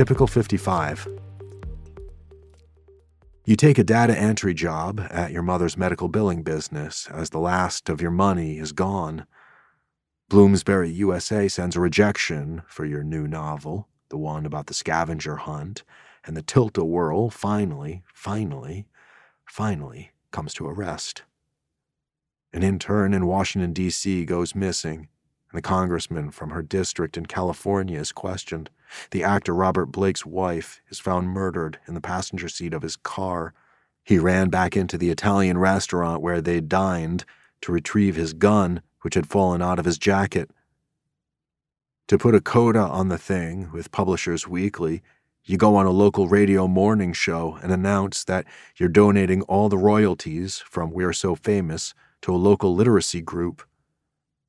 Typical 55. You take a data entry job at your mother's medical billing business as the last of your money is gone. Bloomsbury USA sends a rejection for your new novel, the one about the scavenger hunt, and the tilt a whirl finally, finally, finally comes to a rest. An intern in Washington, D.C. goes missing, and the congressman from her district in California is questioned. The actor Robert Blake's wife is found murdered in the passenger seat of his car. He ran back into the Italian restaurant where they'd dined to retrieve his gun, which had fallen out of his jacket. To put a coda on the thing with Publishers Weekly, you go on a local radio morning show and announce that you're donating all the royalties from We're So Famous to a local literacy group.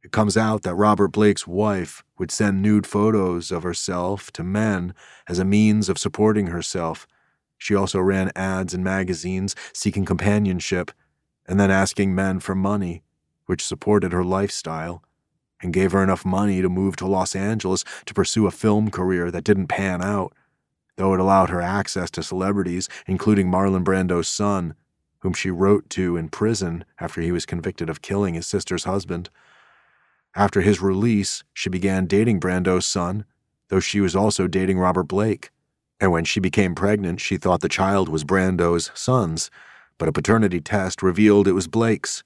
It comes out that Robert Blake's wife would send nude photos of herself to men as a means of supporting herself. She also ran ads in magazines seeking companionship and then asking men for money, which supported her lifestyle and gave her enough money to move to Los Angeles to pursue a film career that didn't pan out, though it allowed her access to celebrities, including Marlon Brando's son, whom she wrote to in prison after he was convicted of killing his sister's husband. After his release, she began dating Brando's son, though she was also dating Robert Blake. And when she became pregnant, she thought the child was Brando's son's, but a paternity test revealed it was Blake's.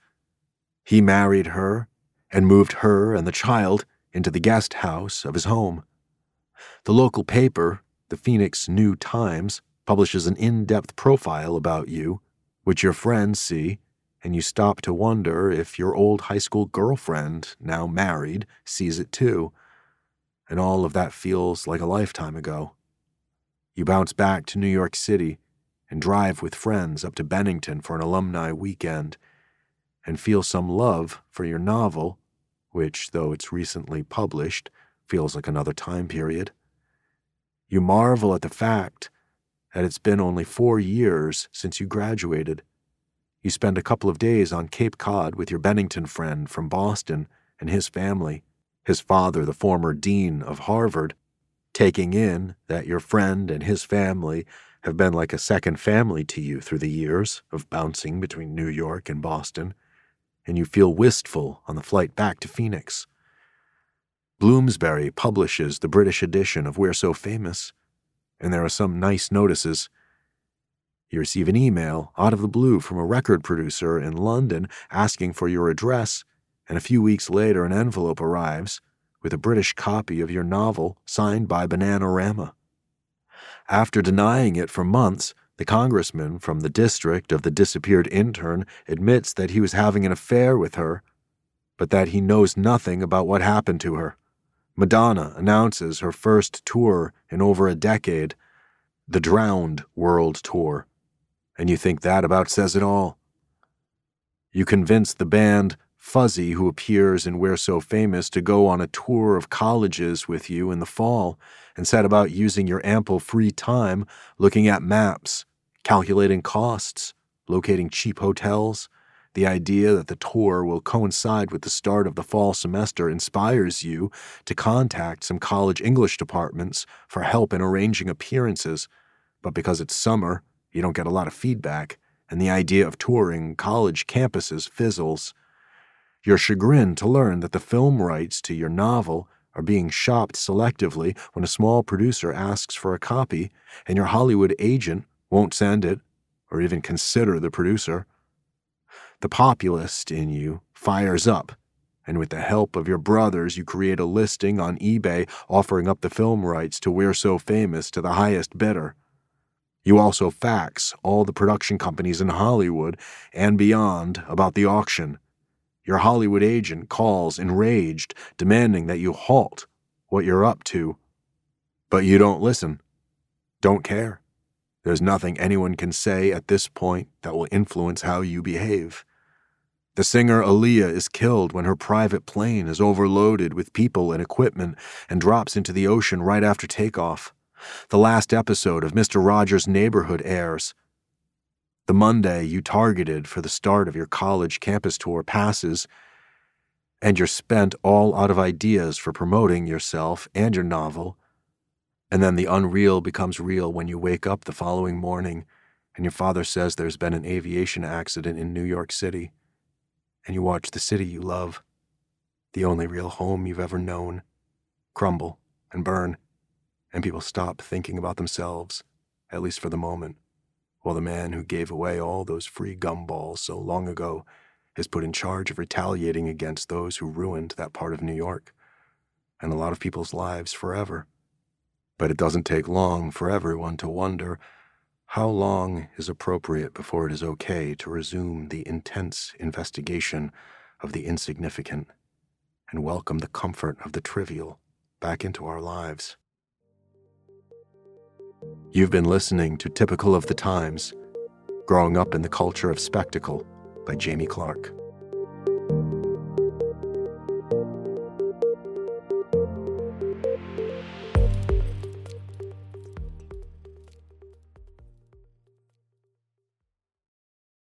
He married her and moved her and the child into the guest house of his home. The local paper, the Phoenix New Times, publishes an in depth profile about you, which your friends see and you stop to wonder if your old high school girlfriend, now married, sees it too. And all of that feels like a lifetime ago. You bounce back to New York City and drive with friends up to Bennington for an alumni weekend and feel some love for your novel, which, though it's recently published, feels like another time period. You marvel at the fact that it's been only four years since you graduated you spend a couple of days on Cape Cod with your Bennington friend from Boston and his family, his father, the former dean of Harvard, taking in that your friend and his family have been like a second family to you through the years of bouncing between New York and Boston, and you feel wistful on the flight back to Phoenix. Bloomsbury publishes the British edition of We're So Famous, and there are some nice notices you receive an email out of the blue from a record producer in London asking for your address, and a few weeks later, an envelope arrives with a British copy of your novel signed by Bananarama. After denying it for months, the congressman from the district of the disappeared intern admits that he was having an affair with her, but that he knows nothing about what happened to her. Madonna announces her first tour in over a decade, the Drowned World Tour and you think that about says it all. You convince the band Fuzzy, who appears in We're So Famous, to go on a tour of colleges with you in the fall and set about using your ample free time looking at maps, calculating costs, locating cheap hotels. The idea that the tour will coincide with the start of the fall semester inspires you to contact some college English departments for help in arranging appearances, but because it's summer, you don't get a lot of feedback, and the idea of touring college campuses fizzles. You're chagrined to learn that the film rights to your novel are being shopped selectively when a small producer asks for a copy, and your Hollywood agent won't send it or even consider the producer. The populist in you fires up, and with the help of your brothers, you create a listing on eBay offering up the film rights to We're So Famous to the highest bidder. You also fax all the production companies in Hollywood and beyond about the auction. Your Hollywood agent calls enraged, demanding that you halt what you're up to. But you don't listen. Don't care. There's nothing anyone can say at this point that will influence how you behave. The singer Aaliyah is killed when her private plane is overloaded with people and equipment and drops into the ocean right after takeoff. The last episode of Mr. Rogers' Neighborhood airs. The Monday you targeted for the start of your college campus tour passes, and you're spent all out of ideas for promoting yourself and your novel. And then the unreal becomes real when you wake up the following morning and your father says there's been an aviation accident in New York City, and you watch the city you love, the only real home you've ever known, crumble and burn, and people stop thinking about themselves, at least for the moment, while the man who gave away all those free gumballs so long ago is put in charge of retaliating against those who ruined that part of New York and a lot of people's lives forever. But it doesn't take long for everyone to wonder how long is appropriate before it is okay to resume the intense investigation of the insignificant and welcome the comfort of the trivial back into our lives? You've been listening to Typical of the Times Growing Up in the Culture of Spectacle by Jaime Clarke.